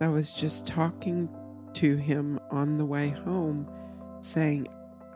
I was just talking to him on the way home, saying,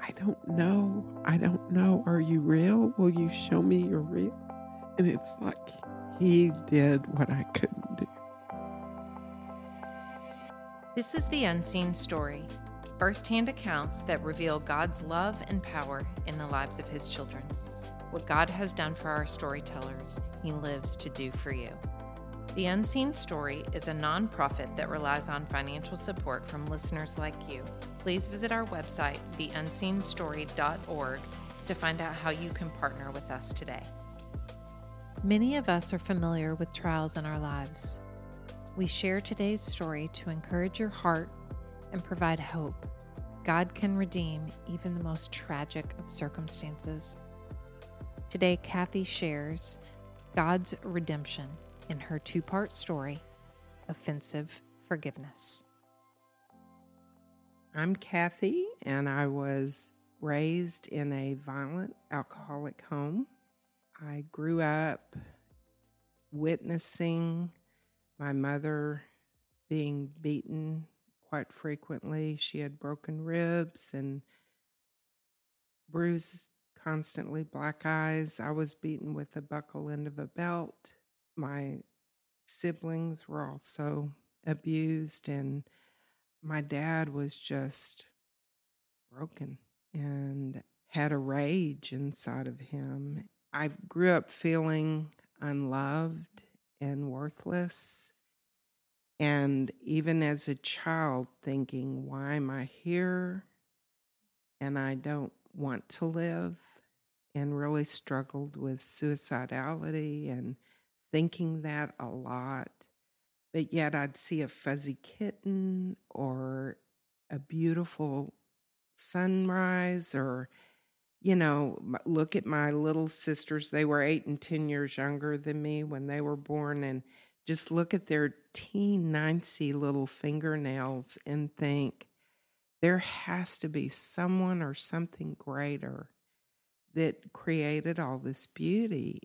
I don't know. I don't know. Are you real? Will you show me you're real? And it's like he did what I couldn't do. This is the unseen story firsthand accounts that reveal God's love and power in the lives of his children. What God has done for our storytellers, he lives to do for you. The Unseen Story is a nonprofit that relies on financial support from listeners like you. Please visit our website, theunseenstory.org, to find out how you can partner with us today. Many of us are familiar with trials in our lives. We share today's story to encourage your heart and provide hope. God can redeem even the most tragic of circumstances. Today, Kathy shares God's redemption in her two part story, Offensive Forgiveness. I'm Kathy, and I was raised in a violent alcoholic home. I grew up witnessing my mother being beaten quite frequently. She had broken ribs and bruised constantly, black eyes. I was beaten with the buckle end of a belt. My siblings were also abused, and my dad was just broken and had a rage inside of him. I grew up feeling unloved and worthless. And even as a child, thinking, why am I here? And I don't want to live, and really struggled with suicidality and thinking that a lot. But yet I'd see a fuzzy kitten or a beautiful sunrise or you know, look at my little sisters. They were eight and 10 years younger than me when they were born, and just look at their teeny little fingernails and think, there has to be someone or something greater that created all this beauty.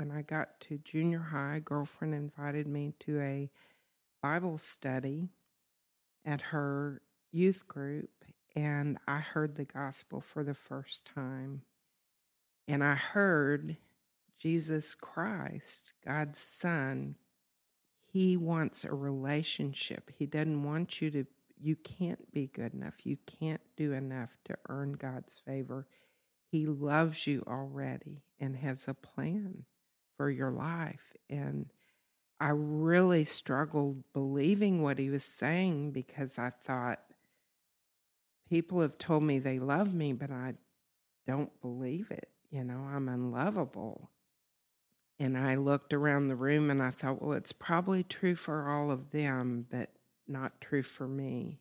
When I got to junior high, girlfriend invited me to a Bible study at her youth group, and I heard the gospel for the first time. And I heard Jesus Christ, God's Son, He wants a relationship. He doesn't want you to, you can't be good enough. You can't do enough to earn God's favor. He loves you already and has a plan for your life. And I really struggled believing what he was saying because I thought, people have told me they love me, but I don't believe it. You know, I'm unlovable. And I looked around the room and I thought, well, it's probably true for all of them, but not true for me.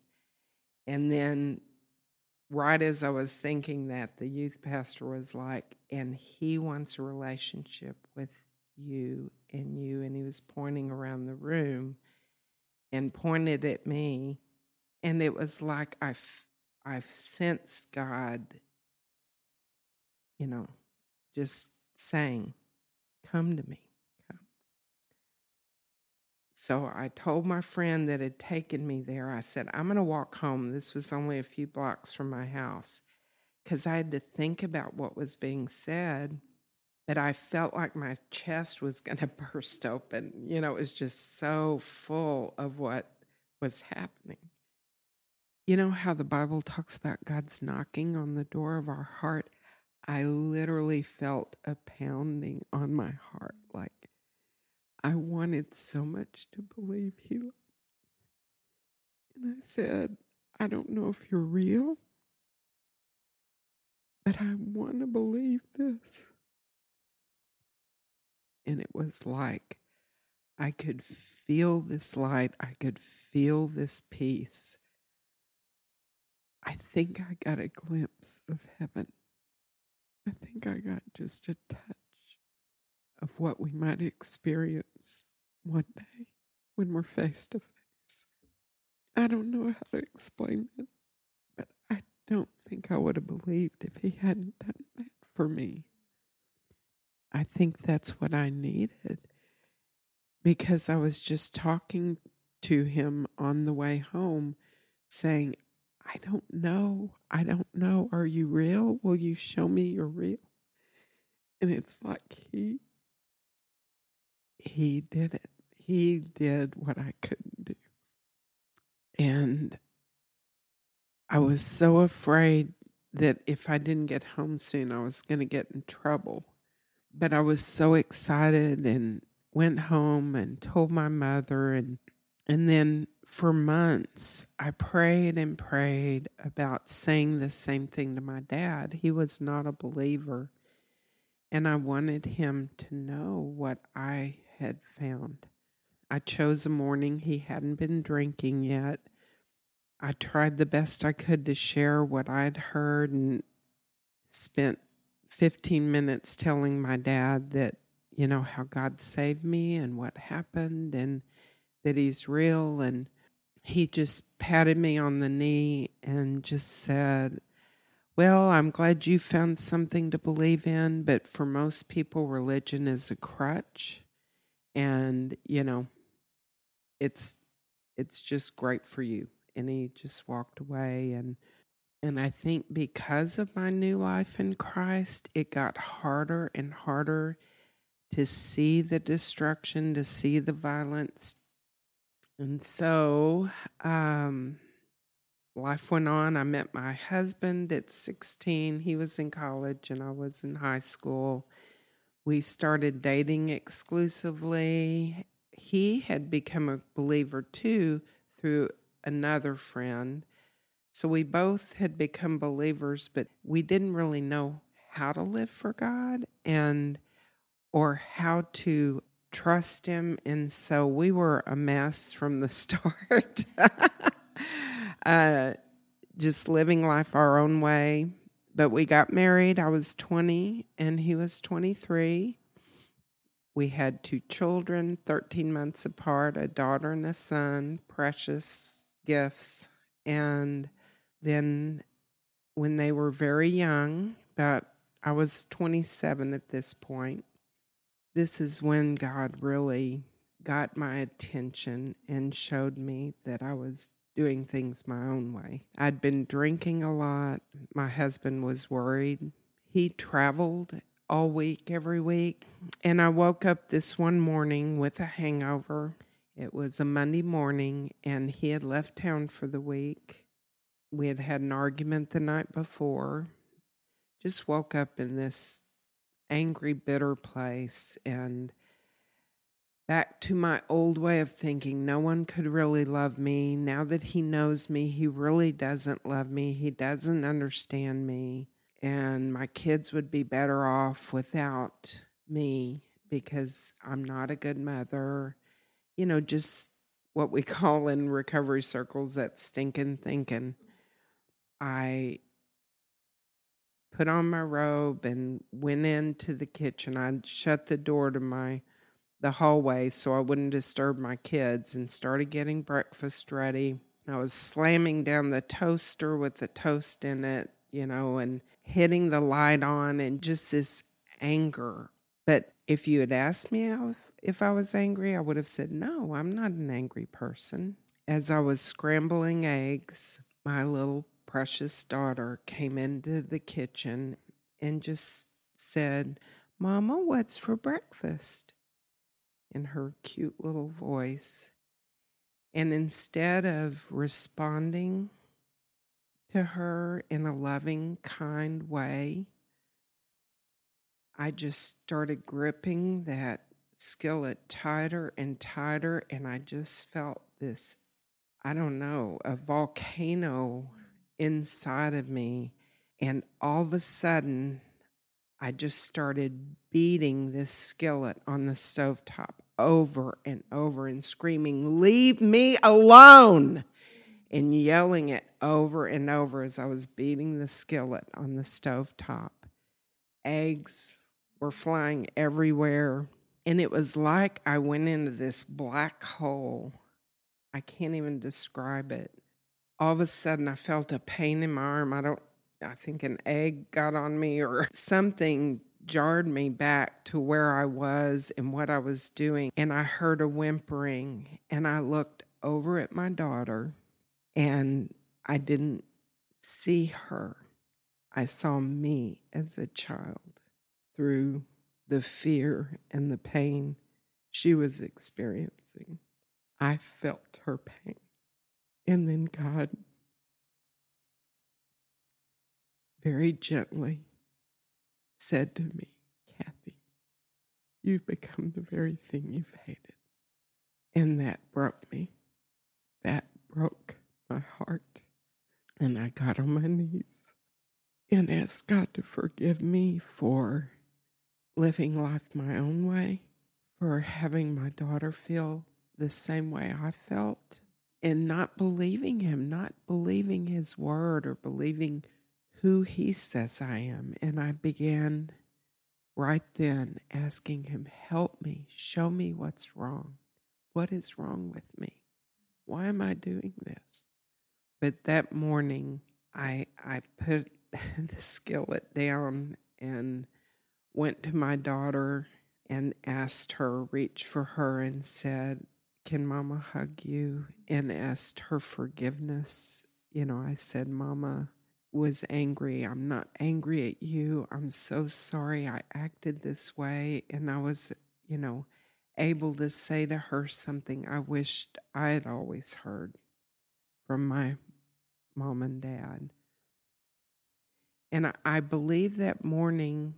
And then, right as I was thinking that, the youth pastor was like, and he wants a relationship with you and you. And he was pointing around the room and pointed at me. And it was like I've sensed God, you know, just saying, Come to me. So I told my friend that had taken me there, I said, I'm going to walk home. This was only a few blocks from my house because I had to think about what was being said. But I felt like my chest was going to burst open. You know, it was just so full of what was happening. You know how the Bible talks about God's knocking on the door of our heart? I literally felt a pounding on my heart. Like I wanted so much to believe He loved me. And I said, I don't know if you're real, but I want to believe this. And it was like I could feel this light, I could feel this peace. I think I got a glimpse of heaven. I think I got just a touch of what we might experience one day when we're face to face. I don't know how to explain it, but I don't think I would have believed if he hadn't done that for me. I think that's what I needed because I was just talking to him on the way home saying, I don't know. I don't know. Are you real? Will you show me you're real? And it's like he he did it. He did what I couldn't do. And I was so afraid that if I didn't get home soon, I was going to get in trouble. But I was so excited and went home and told my mother and and then for months I prayed and prayed about saying the same thing to my dad. He was not a believer and I wanted him to know what I had found. I chose a morning he hadn't been drinking yet. I tried the best I could to share what I'd heard and spent 15 minutes telling my dad that, you know, how God saved me and what happened and that he's real. And he just patted me on the knee and just said, Well, I'm glad you found something to believe in, but for most people, religion is a crutch. And, you know, it's it's just great for you. And he just walked away and and I think because of my new life in Christ, it got harder and harder to see the destruction, to see the violence. And so um, life went on. I met my husband at 16. He was in college and I was in high school. We started dating exclusively. He had become a believer too through another friend so we both had become believers, but we didn't really know how to live for God and or how to trust him and so we were a mess from the start. uh, just living life our own way. But we got married. I was 20 and he was 23. We had two children, 13 months apart, a daughter and a son, precious gifts. And then when they were very young, about I was 27 at this point, this is when God really got my attention and showed me that I was doing things my own way. I'd been drinking a lot. My husband was worried. He traveled all week, every week. And I woke up this one morning with a hangover. It was a Monday morning, and he had left town for the week we had had an argument the night before. Just woke up in this angry, bitter place and back to my old way of thinking. No one could really love me. Now that he knows me, he really doesn't love me. He doesn't understand me. And my kids would be better off without me because I'm not a good mother. You know, just what we call in recovery circles that stinking thinking. I put on my robe and went into the kitchen. I shut the door to my the hallway so I wouldn't disturb my kids and started getting breakfast ready. I was slamming down the toaster with the toast in it, you know, and hitting the light on and just this anger. But if you had asked me if I was angry, I would have said, No, I'm not an angry person. As I was scrambling eggs, my little precious daughter came into the kitchen and just said, Mama, what's for breakfast? in her cute little voice. And instead of responding to her in a loving, kind way, I just started gripping that skillet tighter and tighter, and I just felt this I don't know, a volcano inside of me. And all of a sudden, I just started beating this skillet on the stovetop over and over and screaming, Leave me alone! And yelling it over and over as I was beating the skillet on the stovetop. Eggs were flying everywhere. And it was like I went into this black hole. I can't even describe it all of a sudden I felt a pain in my arm. I don't, I think an egg got on me or something jarred me back to where I was and what I was doing. And I heard a whimpering and I looked over at my daughter and I didn't see her. I saw me as a child through the fear and the pain she was experiencing. I felt her pain. And then God very gently said to me, Kathy, you've become the very thing you've hated. And that broke me. That broke my heart. And I got on my knees and asked God to forgive me for living life my own way, for having my daughter feel the same way I felt, and not believing Him, not believing His word or believing who He says I am. And I began right then asking Him, Help me, show me what's wrong. What is wrong with me? Why am I doing this? But that morning, I I put the skillet down and went to my daughter and asked her, reached for her and said, Can mama hug you? And asked her forgiveness. You know, I said, Mama was angry. I'm not angry at you. I'm so sorry I acted this way. And I was, you know, able to say to her something I wished I had always heard from my mom and dad. And I believe that morning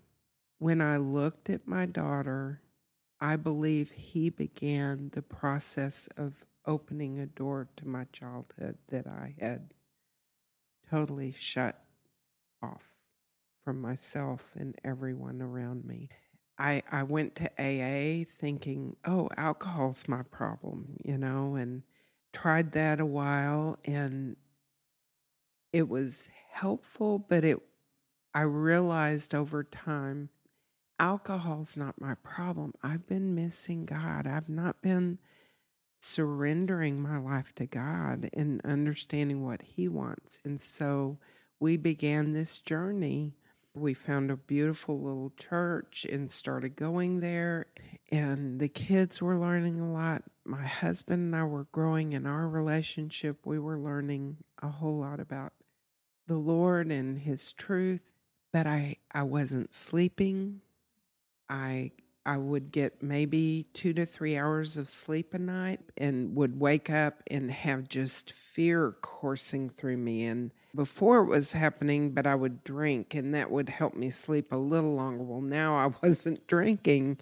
when I looked at my daughter, I believe he began the process of opening a door to my childhood that I had totally shut off from myself and everyone around me. I, I went to AA thinking, oh, alcohol's my problem, you know, and tried that a while and it was helpful, but it I realized over time alcohol's not my problem. I've been missing God. I've not been surrendering my life to God and understanding what He wants. And so we began this journey. We found a beautiful little church and started going there. And the kids were learning a lot. My husband and I were growing in our relationship. We were learning a whole lot about the Lord and His truth. But I, I wasn't sleeping. I I would get maybe two to three hours of sleep a night and would wake up and have just fear coursing through me. And before it was happening, but I would drink and that would help me sleep a little longer. Well, now I wasn't drinking.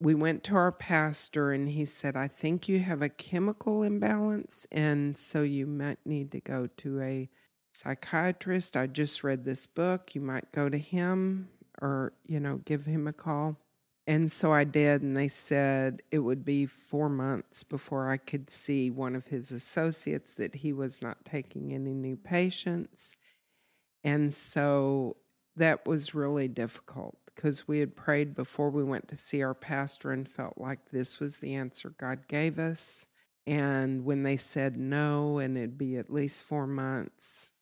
We went to our pastor and he said, I think you have a chemical imbalance. And so you might need to go to a psychiatrist. I just read this book. You might go to him or, you know, give him a call. And so I did, and they said it would be four months before I could see one of his associates that he was not taking any new patients. And so that was really difficult because we had prayed before we went to see our pastor and felt like this was the answer God gave us. And when they said no, and it'd be at least four months,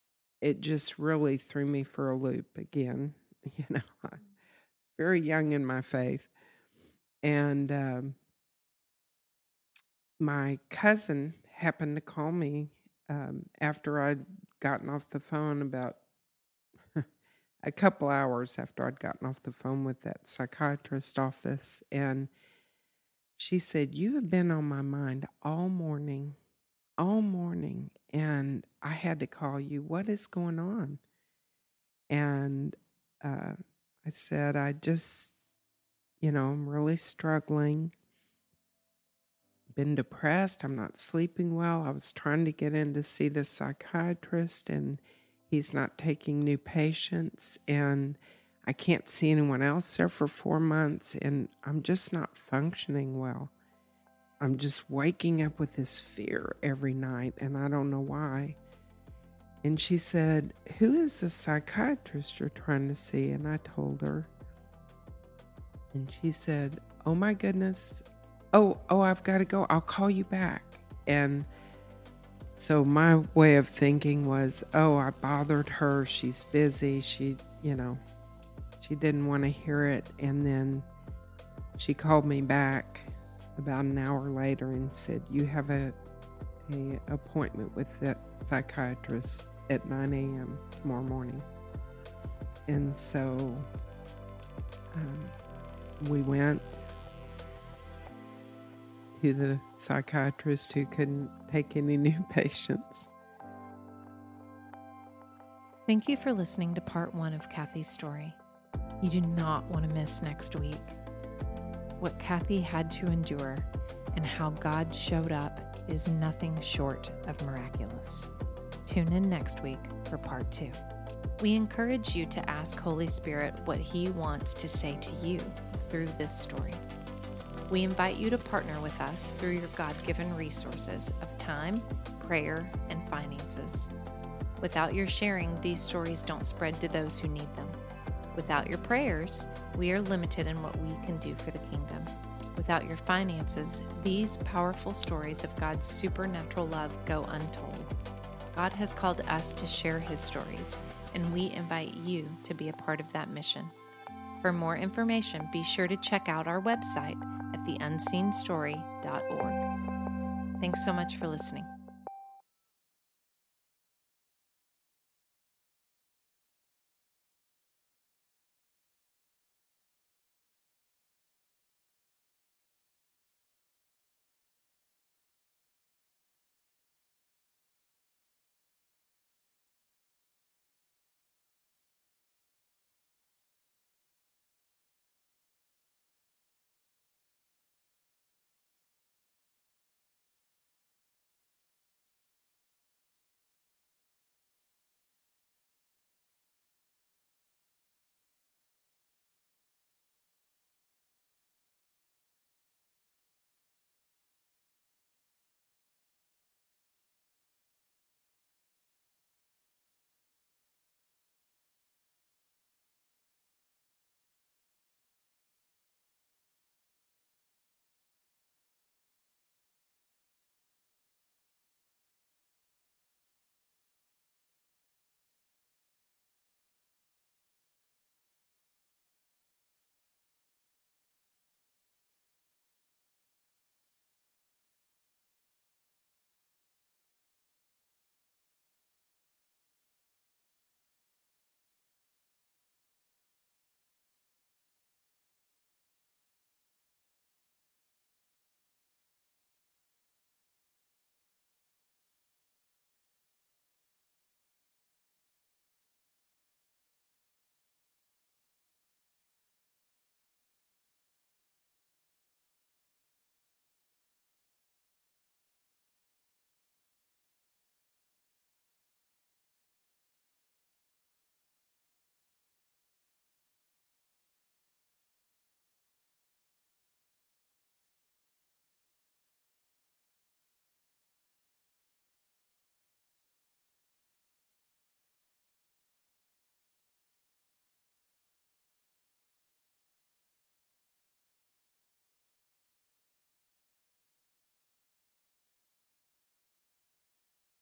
it just really threw me for a loop again. You know, I very young in my faith. And um, my cousin happened to call me um, after I'd gotten off the phone about a couple hours after I'd gotten off the phone with that psychiatrist office. And she said, You have been on my mind all morning, all morning. And I had to call you. What is going on? And uh, I said, I just you know, I'm really struggling. Been depressed. I'm not sleeping well. I was trying to get in to see the psychiatrist, and he's not taking new patients. And I can't see anyone else there for four months, and I'm just not functioning well. I'm just waking up with this fear every night, and I don't know why. And she said, Who is the psychiatrist you're trying to see? And I told her. And she said, Oh my goodness. Oh, oh, I've got to go. I'll call you back. And so my way of thinking was, Oh, I bothered her. She's busy. She, you know, she didn't want to hear it. And then she called me back about an hour later and said, You have a a appointment with that psychiatrist at 9 a.m. tomorrow morning. And so um, we went to the psychiatrist who couldn't take any new patients. Thank you for listening to part one of Kathy's story. You do not want to miss next week. What Kathy had to endure and how God showed up is nothing short of miraculous. Tune in next week for part two. We encourage you to ask Holy Spirit what He wants to say to you through this story. We invite you to partner with us through your God given resources of time, prayer, and finances. Without your sharing, these stories don't spread to those who need them. Without your prayers, we are limited in what we can do for the kingdom. Without your finances, these powerful stories of God's supernatural love go untold. God has called us to share his stories, and we invite you to be a part of that mission. For more information, be sure to check out our website at theunseenstory.org. Thanks so much for listening.